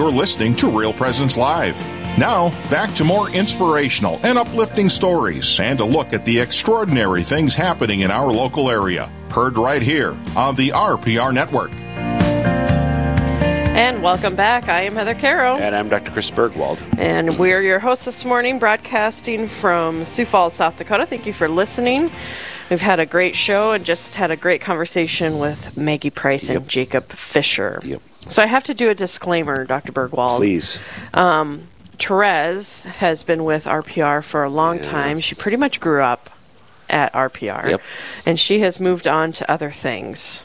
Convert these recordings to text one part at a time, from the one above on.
You're listening to Real Presence Live. Now, back to more inspirational and uplifting stories and a look at the extraordinary things happening in our local area. Heard right here on the RPR Network. And welcome back. I am Heather Carroll. And I'm Dr. Chris Burgwald. And we're your hosts this morning, broadcasting from Sioux Falls, South Dakota. Thank you for listening. We've had a great show and just had a great conversation with Maggie Price Yep. and Jacob Fisher. Yep. So I have to do a disclaimer, Dr. Burgwald. Please. Um, Therese has been with RPR for a long Yeah. time. She pretty much grew up at RPR. Yep. And she has moved on to other things.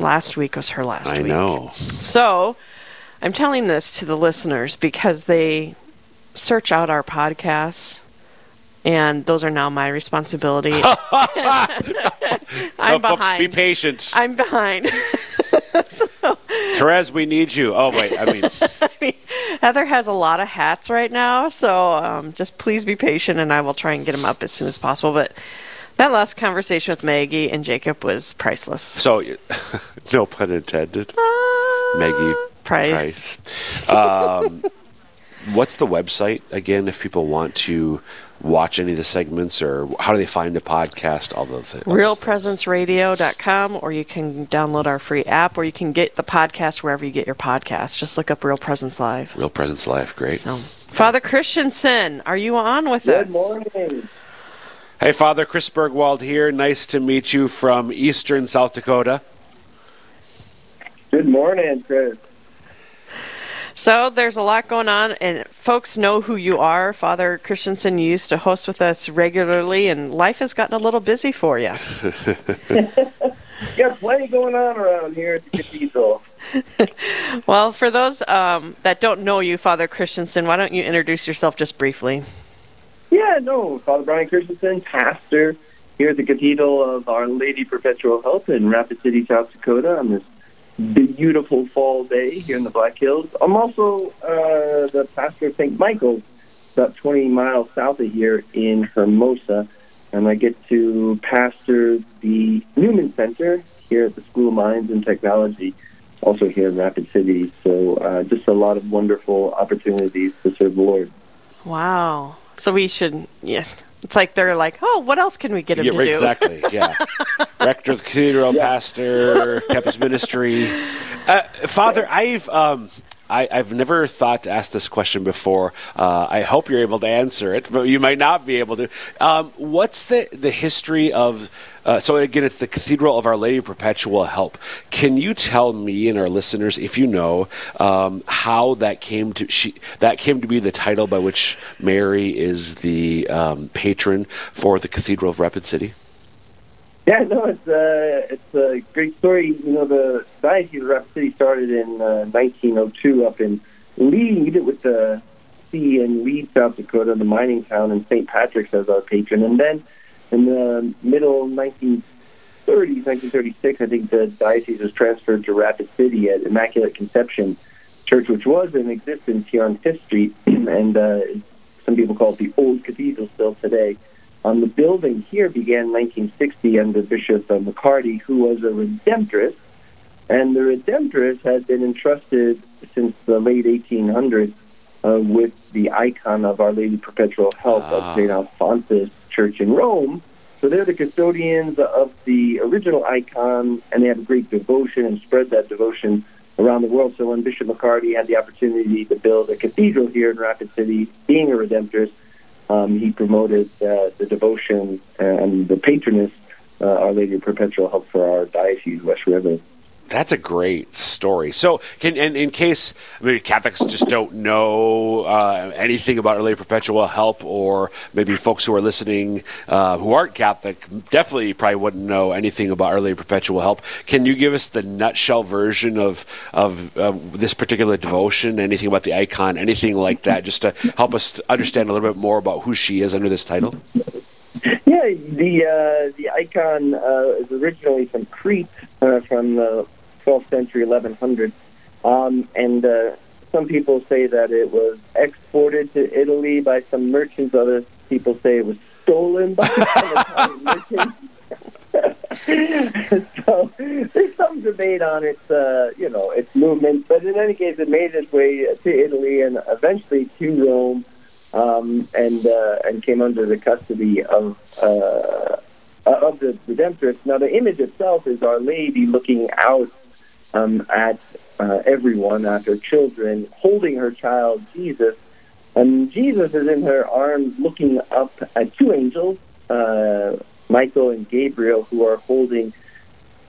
Last week was her last I week. know. So, I'm telling this to the listeners because they search out our podcasts, and those are now my responsibility. So, I'm folks, be patient. I'm behind. Therese, we need you. Oh, wait. I mean, Heather has a lot of hats right now, so um, just please be patient, and I will try and get them up as soon as possible. But that last conversation with Maggie and Jacob was priceless. so, no pun intended. Maggie Price. Price. Um, what's the website again if people want to watch any of the segments or how do they find the podcast? All those things. RealPresenceRadio.com, or you can download our free app, or you can get the podcast wherever you get your podcast. Just look up Real Presence Live. Real Presence Live. Great. So, Father Christensen, are you on with Good us? Good morning. Hey, Father Chris Burgwald here. Nice to meet you from Eastern South Dakota. Good morning, Chris. So, there's a lot going on, and folks know who you are. Father Christensen, you used to host with us regularly, and life has gotten a little busy for you. Got plenty going on around here at the cathedral. Well, for those um, that don't know you, Father Christensen, why don't you introduce yourself just briefly? Yeah, no, Father Brian Christensen, pastor here at the Cathedral of Our Lady Perpetual Help in Rapid City, South Dakota on this beautiful fall day here in the Black Hills. I'm also uh, the pastor of St. Michael's, about 20 miles south of here in Hermosa, and I get to pastor the Newman Center here at the School of Mines and Technology, also here in Rapid City. So uh, just a lot of wonderful opportunities to serve the Lord. Wow. So we should, yeah. It's like they're like, oh, what else can we get him Yeah, to right, do? exactly. Yeah. Rector of the cathedral, pastor, campus ministry. Uh, Father, I've um, I, I've never thought to ask this question before. Uh, I hope you're able to answer it, but you might not be able to. Um, what's the the history of? Uh, so again, it's the Cathedral of Our Lady of Perpetual Help. Can you tell me and our listeners, if you know, um, how that came to she that came to be the title by which Mary is the um, patron for the Cathedral of Rapid City? Yeah, no, it's uh, it's a great story. You know, the Diocese of Rapid City started in uh, 1902 up in Lead with the sea in Lead, South Dakota, the mining town, and St. Patrick's as our patron. And then in the middle 1930s, 1936, I think the diocese was transferred to Rapid City at Immaculate Conception Church, which was in existence here on Fifth Street, and uh, some people call it the Old Cathedral still today. Um, the building here began in 1960 under Bishop uh, McCarty, who was a Redemptorist, and the Redemptorists had been entrusted since the late 1800s uh, with the icon of Our Lady Perpetual Help Ah. of St. Alphonsus Church in Rome. So they're the custodians of the original icon, and they have a great devotion and spread that devotion around the world. So when Bishop McCarty had the opportunity to build a cathedral here in Rapid City, being a Redemptorist, um, he promoted uh, the devotion and the patroness, uh, Our Lady of Perpetual Help for our diocese, West River. That's a great story. So, can, and in case maybe Catholics just don't know uh, anything about early Perpetual Help, or maybe folks who are listening uh, who aren't Catholic definitely probably wouldn't know anything about early Perpetual Help. Can you give us the nutshell version of of uh, this particular devotion? Anything about the icon? Anything like that? Just to help us understand a little bit more about who she is under this title. Yeah, the uh, the icon uh, is originally from Crete, uh, from the 12th century, 1100, um, and uh, some people say that it was exported to Italy by some merchants. Other people say it was stolen by some merchants. so there's some debate on its, uh, you know, its movement, but in any case, it made its way to Italy and eventually to Rome, um, and uh, and came under the custody of uh, of the Redemptorists. Now, the image itself is Our Lady looking out um, at uh, everyone, at her children, holding her child Jesus, and Jesus is in her arms, looking up at two angels. Uh, Michael and Gabriel, who are holding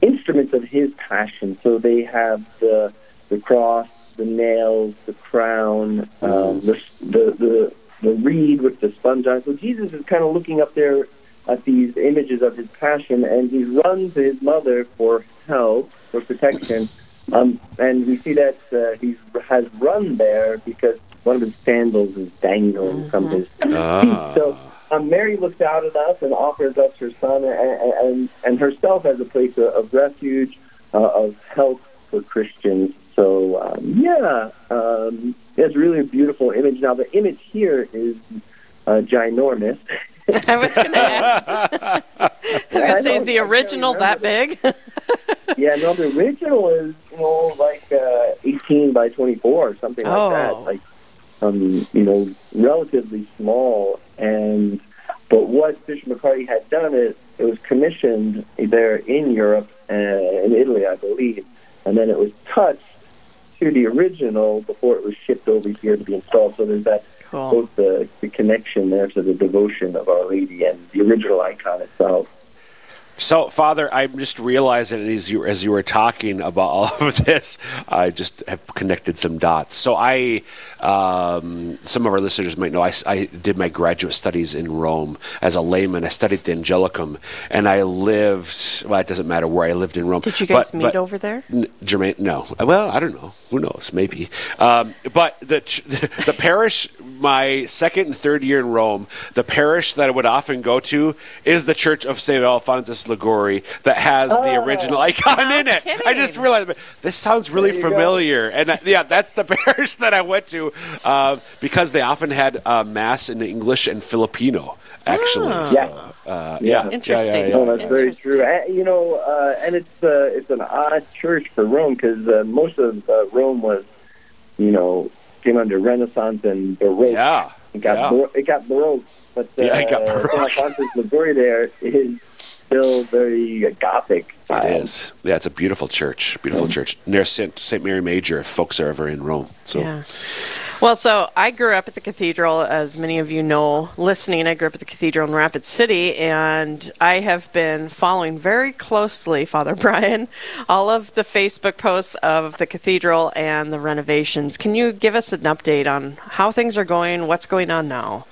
instruments of his passion. So they have the the cross, the nails, the crown, um, the, the the the reed with the sponge on. So Jesus is kind of looking up there at these images of his passion, and he runs to his mother for help, for protection. Um, and we see that uh, he has run there because one of his sandals is dangling from his feet. Ah. So um, Mary looks out at us and offers us her son and, and, and herself as a place of, of refuge, uh, of help for Christians. So, um, yeah, um, it's really a beautiful image. Now, the image here is uh, ginormous. I was going to ask. I was gonna say, is the original that big? yeah, no, the original is, you know, like uh, 18 by 24 or something Oh. like that. Like, um, you know, relatively small. And but what Bishop McCarty had done is it was commissioned there in Europe uh, in Italy, I believe, and then it was touched to the original before it was shipped over here to be installed. So there's that Cool. both the, the connection there to the devotion of Our Lady and the original icon itself. So, Father, I'm just realizing as you as you were talking about all of this, I just have connected some dots. So, I um, some of our listeners might know I did my graduate studies in Rome as a layman. I studied the Angelicum, and I lived. Well, it doesn't matter where I lived in Rome. Did you guys but- meet but- over there? N- Jermaine, no. Well, I don't know. Who knows? Maybe. Um, but the ch- the parish, my second and third year in Rome, the parish that I would often go to is the Church of Saint Alphonsus Liguori that has the original icon in it. I just realized this sounds really There you go. familiar, and uh, yeah, that's the parish that I went to uh, because they often had uh, mass in English and Filipino. Actually, Ah. So, Yeah. uh, Yeah. yeah, Interesting. Yeah, yeah, No, yeah. that's very true. And, you know, uh, and it's uh, it's an odd church for Rome because uh, most of uh, Rome was, you know, came under Renaissance and Baroque. Yeah, It got yeah. Bar- it got Baroque, but uh, Yeah, it got Baroque. St. Alphonsus there is still very uh, Gothic. It style. is. Yeah, it's a beautiful church. Beautiful church near Saint Saint Mary Major. If folks are ever in Rome, so Yeah. Well, so I grew up at the cathedral, as many of you know, listening. I grew up at the cathedral in Rapid City, and I have been following very closely, Father Brian, all of the Facebook posts of the cathedral and the renovations. Can you give us an update on how things are going, what's going on now?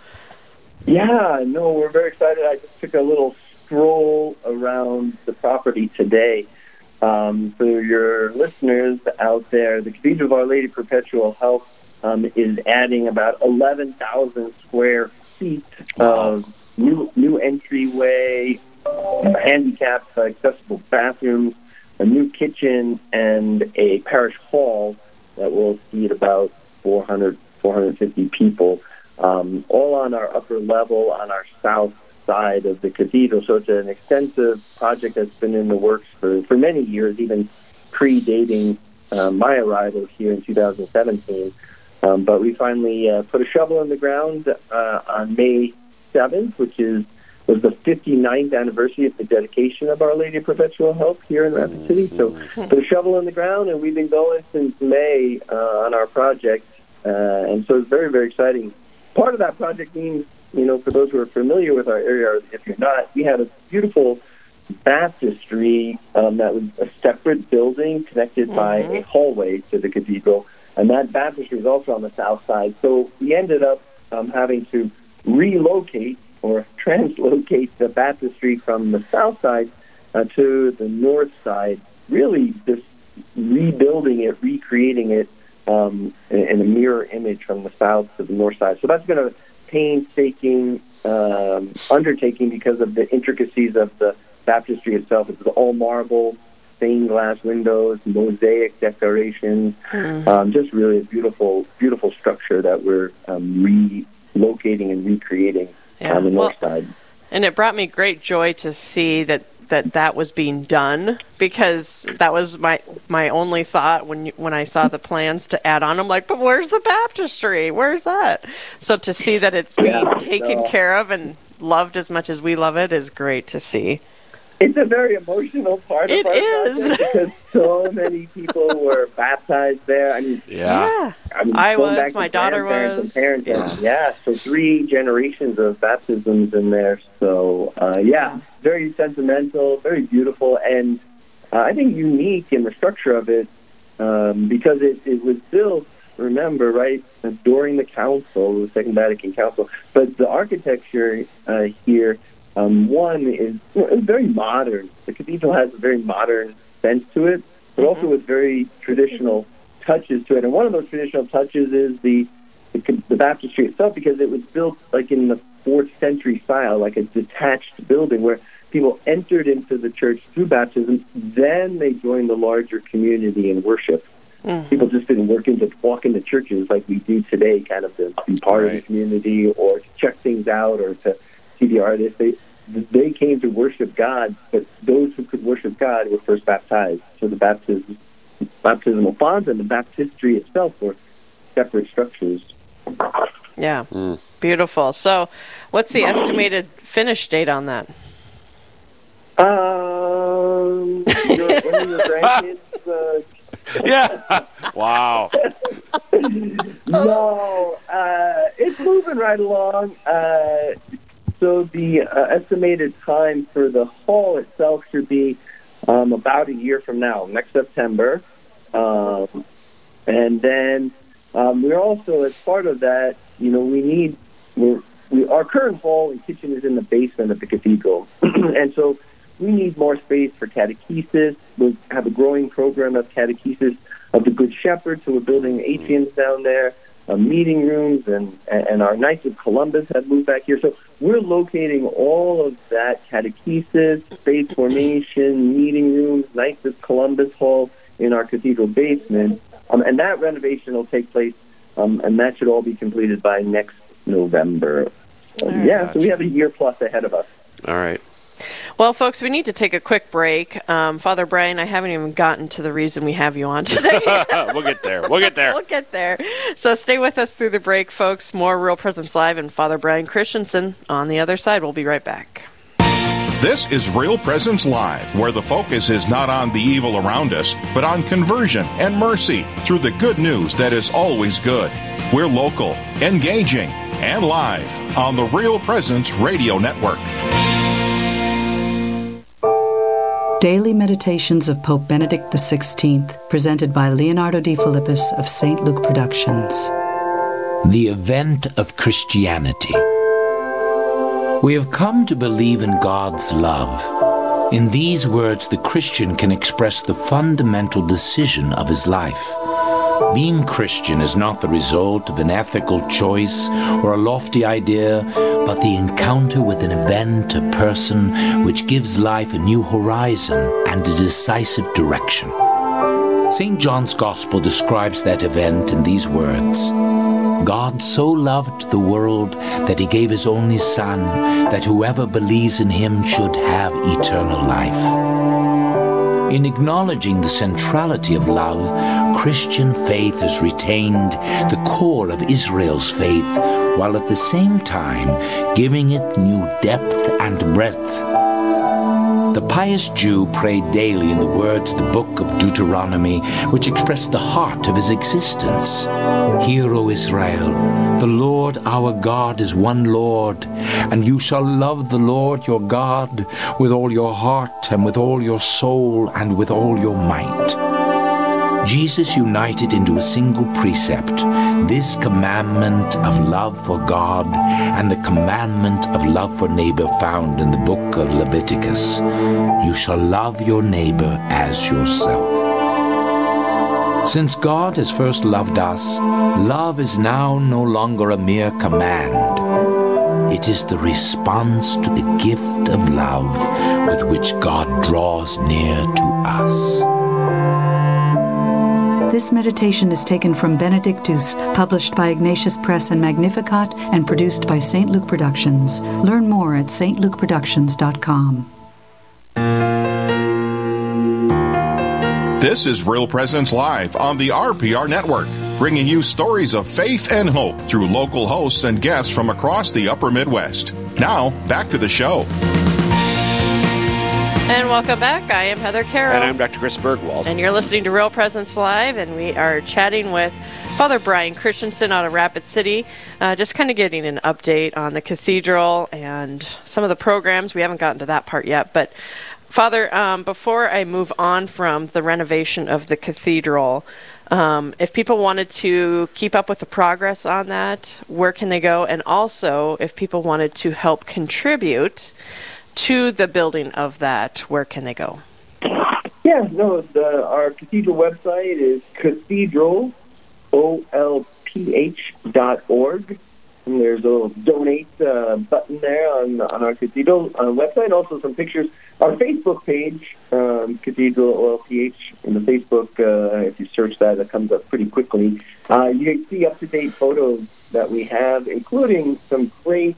Yeah, no, we're very excited. I just took a little stroll around the property today. Um, for your listeners out there, the Cathedral of Our Lady Perpetual Help um, is adding about 11,000 square feet of new new entryway, handicapped accessible bathrooms, a new kitchen, and a parish hall that will seat about 400, 450 people, um, all on our upper level on our south side of the cathedral. So it's an extensive project that's been in the works for, for many years, even predating uh, my arrival here in 2017. Um, but we finally uh, put a shovel in the ground uh, on May 7th, which is was the 59th anniversary of the dedication of Our Lady of Perpetual Help here in Rapid City. So put a shovel in the ground, and we've been going since May uh, on our project. Uh, and so it's very, very exciting. Part of that project means, you know, for those who are familiar with our area, or if you're not, we had a beautiful baptistry um, that was a separate building connected by a hallway to the cathedral. And that baptistry is also on the south side. So we ended up um, having to relocate or translocate the baptistry from the south side uh, to the north side, really just rebuilding it, recreating it um, in, in a mirror image from the south to the north side. So that's been a painstaking um, undertaking because of the intricacies of the baptistry itself. It's all marble, stained glass windows, mosaic decorations. Um, just really a beautiful, beautiful structure that we're um, relocating and recreating Yeah. on the north Well, side. And it brought me great joy to see that that that was being done because that was my my only thought when when I saw the plans to add on. I'm like, but where's the baptistry? Where's that? So to see that it's being Yeah, taken no. care of and loved as much as we love it is great to see. It's a very emotional part It of our is. because so many people were baptized there. I mean, Yeah. I, mean, I was, my daughter grandparents was. and parents, and- yeah. So three generations of baptisms in there. So uh, yeah, very sentimental, very beautiful, and uh, I think unique in the structure of it um, because it, it was built. Remember, right during the council, the Second Vatican Council, but the architecture uh, here. Um, one is you know, it's very modern. The cathedral has a very modern sense to it, but also with very traditional touches to it. And one of those traditional touches is the the, the baptistry itself, because it was built like in the fourth century style, like a detached building where people entered into the church through baptism, then they joined the larger community in worship. People just didn't work into walk into churches like we do today, kind of to be part of the community or to check things out or to see the artists. They they came to worship God, but those who could worship God were first baptized. So the baptism, baptismal fonts and the baptistry itself were separate structures. Yeah, beautiful. So, what's the estimated finish date on that? Um, your, one of your grandkids. Uh, Yeah. wow. no, uh, it's moving right along. Uh, so the uh, estimated time for the hall itself should be um, about a year from now, next September. Um, and then um, we're also, as part of that, you know, we need we're, we our current hall and kitchen is in the basement of the cathedral, and so we need more space for catechesis. We have a growing program of catechesis of the Good Shepherd, so we're building atriums down there, uh, meeting rooms, and and our Knights of Columbus have moved back here. So we're locating all of that catechesis, space formation, meeting rooms, Knights of Columbus Hall in our cathedral basement, um, and that renovation will take place, um, and that should all be completed by next November. Um, yeah, so we have a year plus ahead of us. All right. Well, folks, we need to take a quick break. Um, Father Brian, I haven't even gotten to the reason we have you on today. we'll get there. We'll get there. we'll get there. So stay with us through the break, folks. More Real Presence Live and Father Brian Christensen on the other side. We'll be right back. This is Real Presence Live, where the focus is not on the evil around us, but on conversion and mercy through the good news that is always good. We're local, engaging, and live on the Real Presence Radio Network. Daily Meditations of Pope Benedict XVI, presented by Leonardo Defilippis of St. Luke Productions. The event of Christianity. We have come to believe in God's love. In these words, the Christian can express the fundamental decision of his life. Being Christian is not the result of an ethical choice or a lofty idea, but the encounter with an event, a person, which gives life a new horizon and a decisive direction. St. John's Gospel describes that event in these words God so loved the world that he gave his only Son, that whoever believes in him should have eternal life. In acknowledging the centrality of love, Christian faith has retained the core of Israel's faith, while at the same time giving it new depth and breadth. The pious Jew prayed daily in the words of the book of Deuteronomy, which express the heart of his existence. Hear, O Israel, the Lord our God is one Lord, and you shall love the Lord your God with all your heart, and with all your soul, and with all your might. Jesus united into a single precept this commandment of love for God and the commandment of love for neighbor found in the book of Leviticus. You shall love your neighbor as yourself. Since God has first loved us, love is now no longer a mere command. It is the response to the gift of love with which God draws near to us. This meditation is taken from Benedictus, published by Ignatius Press and Magnificat, and produced by St. Luke Productions. Learn more at stlukeproductions.com. This is Real Presence Live on the RPR Network, bringing you stories of faith and hope through local hosts and guests from across the upper Midwest. Now, back to the show. And welcome back. I am Heather Carroll. And I'm Dr. Chris Burgwald. And you're listening to Real Presence Live, and we are chatting with Father Brian Christensen out of Rapid City, uh, just kind of getting an update on the cathedral and some of the programs. We haven't gotten to that part yet, but Father, um, before I move on from the renovation of the cathedral, um, if people wanted to keep up with the progress on that, where can they go? And also, if people wanted to help contribute, to the building of that, where can they go? Yeah, no, the, our cathedral website is cathedral, O-L-P-H dot org. And there's a little donate uh, button there on on our cathedral uh, website. Also, some pictures. Our Facebook page, um, Cathedral OLPH, in the Facebook. Uh, if you search that, it comes up pretty quickly. Uh, you can see up to date photos that we have, including some great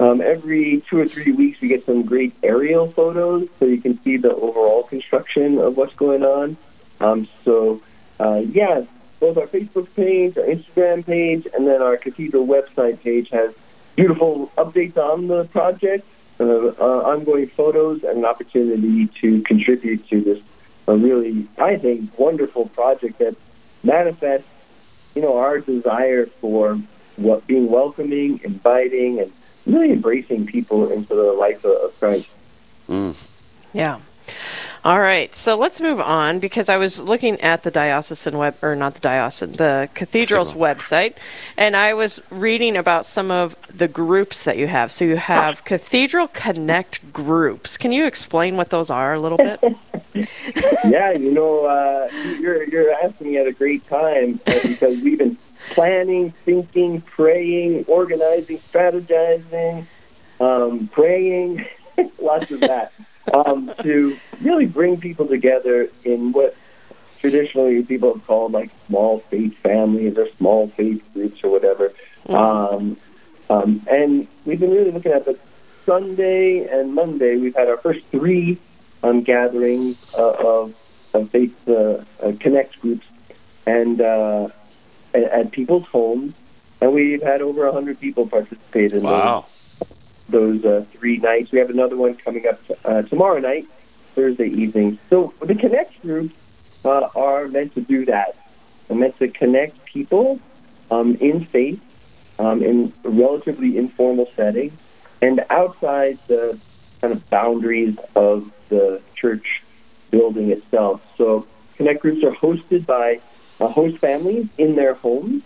um, every two or three weeks, we get some great aerial photos so you can see the overall construction of what's going on. Um, so, uh, yeah, both our Facebook page, our Instagram page, and then our Cathedral website page has beautiful updates on the project, uh, uh, ongoing photos, and an opportunity to contribute to this uh, really, I think, wonderful project that manifests, you know, our desire for what being welcoming, inviting, and really embracing people into the life of Christ. Mm. Yeah. All right, so let's move on because I was looking at the diocesan web, or not the diocesan, the cathedral's website, and I was reading about some of the groups that you have. So you have Cathedral Connect groups. Can you explain what those are a little bit? yeah, you know, uh, you're you're asking me at a great time uh, because we've been planning, thinking, praying, organizing, strategizing, um, praying, lots of that, um, to really bring people together in what traditionally people have called like small faith families or small faith groups or whatever. Mm-hmm. Um, um, and we've been really looking at the Sunday and Monday. We've had our first three um, gatherings uh, of, of faith uh, uh, connect groups, and uh, at, at people's homes, and we've had over 100 people participate in wow. those, those uh, three nights. We have another one coming up uh, tomorrow night, Thursday evening. So the Connect groups uh, are meant to do that. They're meant to connect people um, in faith, um, in a relatively informal setting, and outside the kind of boundaries of the church building itself. So Connect groups are hosted by uh, host families in their homes.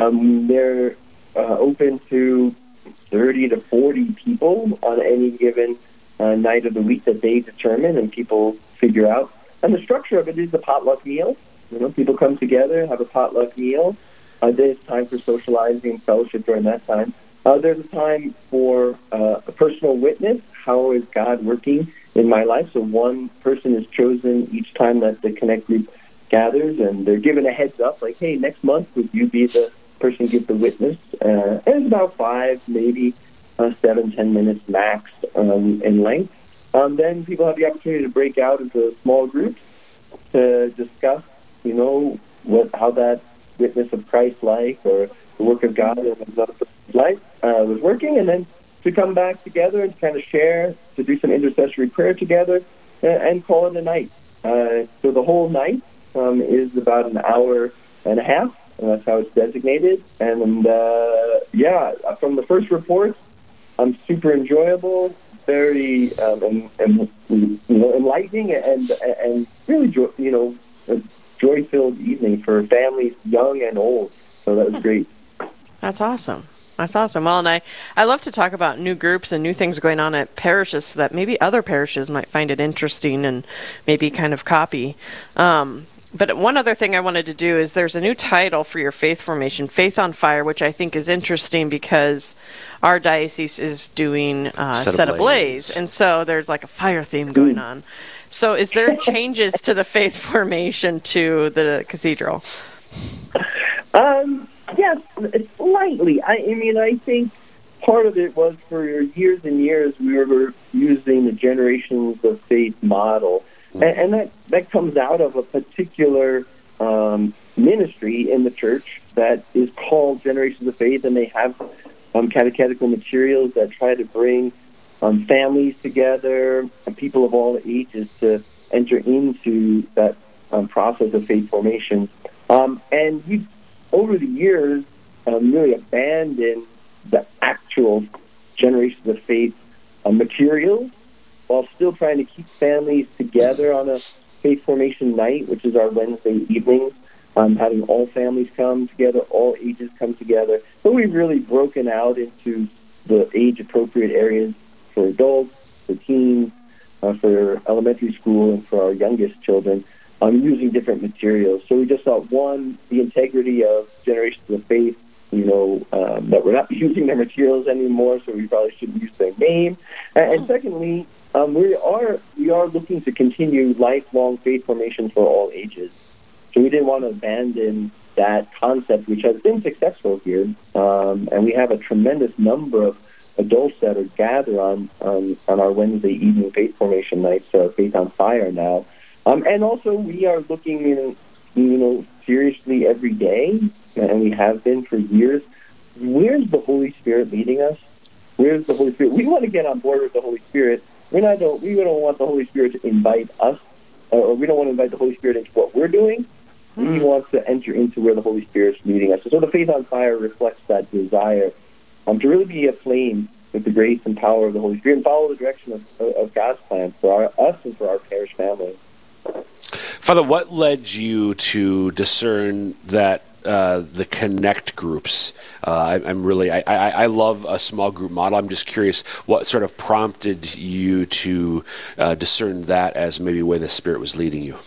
Um, they're uh, open to 30 to 40 people on any given uh, night of the week that they determine and people figure out. And the structure of it is a potluck meal. You know, people come together, have a potluck meal. Uh, there's time for socializing and fellowship during that time. Uh, there's a time for uh, a personal witness. How is God working in my life? So one person is chosen each time that the Connect group gathers, and they're given a heads up, like, hey, next month would you be the person to give the witness? Uh, and it's about five, maybe uh, seven, ten minutes max um, in length. Um, then people have the opportunity to break out into small groups to discuss, you know, what how that witness of Christ like or the work of God in another person's life uh, was working, and then to come back together and kind of share, to do some intercessory prayer together, and, and call it a night. Uh, so the whole night um, is about an hour and a half, and that's how it's designated. And uh, yeah, from the first reports, I'm super enjoyable, very um, and, and, you know enlightening, and and really joy, you know a joy-filled evening for families young and old. So that was great. That's awesome. That's awesome. Well, and I, I love to talk about new groups and new things going on at parishes so that maybe other parishes might find it interesting and maybe kind of copy. Um, but one other thing I wanted to do is there's a new title for your faith formation, Faith on Fire, which I think is interesting because our diocese is doing uh, Set, Set Ablaze. Ablaze. And so there's like a fire theme going on. So is there changes to the faith formation to the cathedral? Um, yes, slightly. I, I mean, I think part of it was for years and years we were using the generations of faith model and, and that that comes out of a particular um, ministry in the church that is called Generations of Faith, and they have um, catechetical materials that try to bring um, families together and people of all ages to enter into that um, process of faith formation. Um, and we, over the years, um, really abandoned the actual generations of faith uh, materials while still trying to keep families together on a faith formation night, which is our Wednesday evenings, um, having all families come together, all ages come together. But we've really broken out into the age appropriate areas for adults, for teens, uh, for elementary school, and for our youngest children. Um, using different materials. So we just thought, one, the integrity of Generations of Faith you know, um, that we're not using their materials anymore, so we probably shouldn't use their name. And, and secondly, um, we are we are looking to continue lifelong faith formation for all ages. So we didn't want to abandon that concept, which has been successful here, um, and we have a tremendous number of adults that are gathered on on, on our Wednesday evening faith formation nights, uh, Faith on Fire now, um, and also we are looking in you know seriously every day, and we have been for years. Where's the Holy Spirit leading us? Where's the Holy Spirit? We want to get on board with the Holy Spirit. We're not. Don't, we don't want the Holy Spirit to invite us, or we don't want to invite the Holy Spirit into what we're doing. We want to enter into where the Holy Spirit's leading us. So the Faith on Fire reflects that desire um, to really be aflame with the grace and power of the Holy Spirit and follow the direction of, of God's plan for our, us and for our parish family. Father, what led you to discern that uh, the connect groups? Uh, I, am really, I, I, I, love a small group model. I'm just curious what sort of prompted you to uh, discern that as maybe where the Spirit was leading you.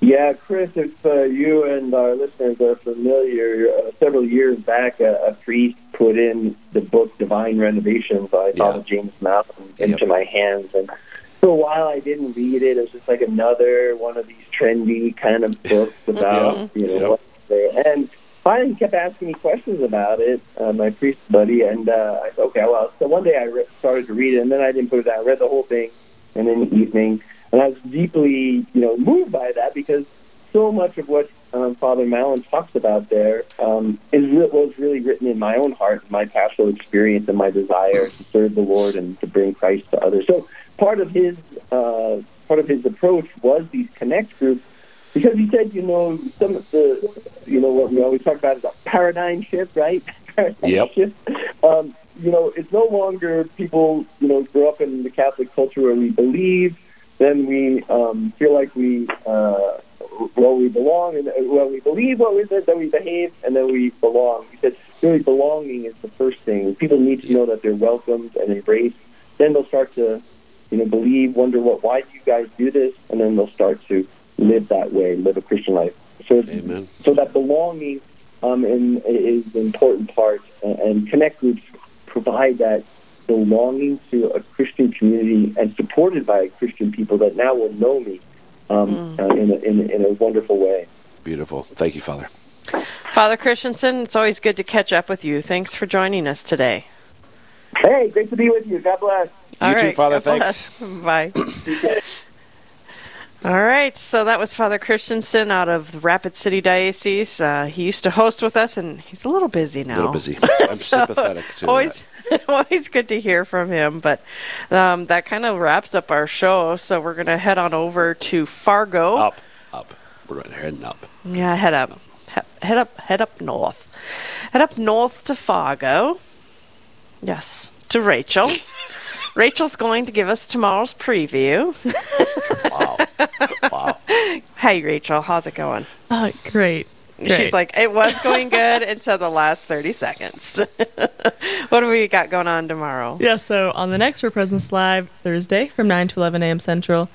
Yeah, Chris, if uh, you and our listeners are familiar, uh, several years back, a, a, priest put in the book Divine Renovation by yeah. Father James Mallon into yep. my hands. And for a while, I didn't read it. It was just like another one of these trendy kind of books about, yeah. you know, yep. what's there. And finally, kept asking me questions about it, uh, my priest buddy. And uh, I said, okay, well, so one day I re- started to read it, and then I didn't put it down. I read the whole thing, and in the evening, and I was deeply, you know, moved by that because so much of what um, Father Mallon talks about there um, is re- was really written in my own heart, my pastoral experience, and my desire to serve the Lord and to bring Christ to others. So part of his uh, part of his approach was these connect groups because he said, you know, some of the, you know, what we always talk about is a paradigm shift, right? paradigm yep. shift. Um, you know, it's no longer people, you know, grow up in the Catholic culture where we believe then we um, feel like we uh, well we belong and uh, well we believe what we said, then we behave, and then we belong. He said really belonging is the first thing. People need to know that they're welcomed and embraced. Then they'll start to you know believe, wonder what why do you guys do this, and then they'll start to live that way, live a Christian life. So Amen. so that belonging um, in, is an important part, and, and connect groups provide that belonging to a Christian community and supported by Christian people that now will know me um, mm. uh, in, a, in, in, a wonderful way. Beautiful. Thank you, Father. Father Christensen, it's always good to catch up with you. Thanks for joining us today. Hey, great to be with you. God bless. You All too, Father. God Thanks. Bye. All right, so that was Father Christensen out of the Rapid City Diocese. Uh, he used to host with us, and he's a little busy now. A little busy. I'm so sympathetic to always, always good to hear from him. But um, that kind of wraps up our show. So we're gonna head on over to Fargo. Up, up. We're heading up. Yeah, head up, head up, head up north. Head up north to Fargo. Yes, to Rachel. Rachel's going to give us tomorrow's preview. Wow. Wow. Hey, Rachel, how's it going? Uh, great. Great. She's like, it was going good until the last 30 seconds. what do we got going on tomorrow? Yeah, so on the next For Presence Live, Thursday from 9 to 11 a.m. Central,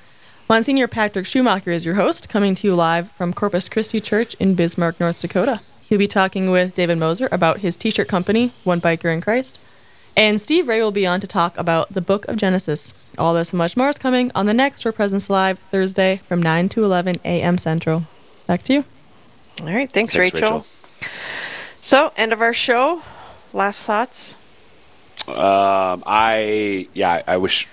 Monsignor Patrick Schumacher is your host, coming to you live from Corpus Christi Church in Bismarck, North Dakota. He'll be talking with David Moser about his t shirt company, One Biker in Christ. And Steve Ray will be on to talk about the book of Genesis. All this and much more is coming on the next For Presence Live Thursday from 9 to 11 a.m. Central. Back to you. All right. Thanks, Thanks Rachel. Rachel. So, end of our show. Last thoughts? Um, I, yeah, I wish.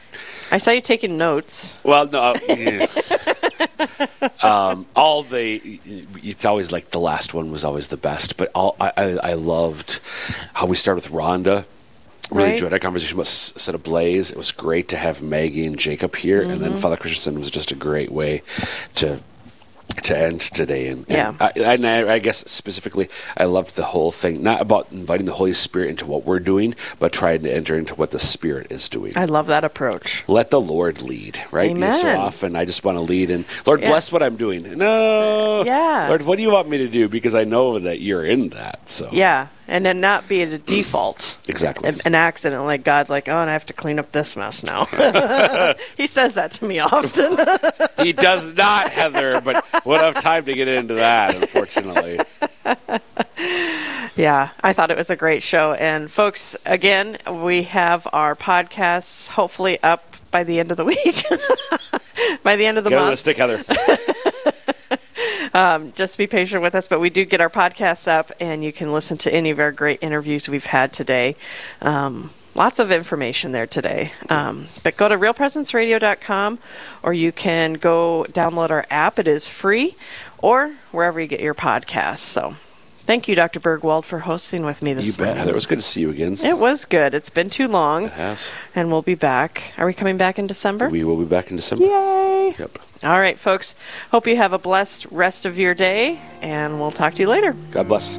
I saw you taking notes. Well, no. Uh, yeah. um, all the it's always like the last one was always the best, but all I, I, I loved how we start with Rhonda. Really Right. enjoyed our conversation about Set Ablaze. It was great to have Maggie and Jacob here, and Mm-hmm. then Father Christensen was just a great way to to end today. And, and Yeah. I, and I, I guess specifically, I loved the whole thing, not about inviting the Holy Spirit into what we're doing, but trying to enter into what the Spirit is doing. I love that approach. Let the Lord lead, right? You know, So Amen. often I just want to lead, and Lord, Yeah. bless what I'm doing. No, Yeah. Lord, what do you want me to do? Because I know that you're in that. So Yeah, and then not be a default. exactly. An- An accident, like God's like, oh, and I have to clean up this mess now. he says that to me often. he does not, Heather, but we'll have time to get into that. Unfortunately, Yeah, I thought it was a great show. And folks, again, we have our podcasts hopefully up by the end of the week. by the end of the get on the month. stick, Heather. Just be patient with us, but we do get our podcasts up, and you can listen to any of our great interviews we've had today. Um, lots of information there today. Um, but go to realpresenceradio.com, or you can go download our app. It is free, or wherever you get your podcasts. So thank you, Dr. Burgwald, for hosting with me this You bet, morning. Heather. It was good to see you again. It was good. It's been too long, Yes. and we'll be back. Are we coming back in December? We will be back in December. Yay! Yep. All right, folks. Hope you have a blessed rest of your day, and we'll talk to you later. God bless.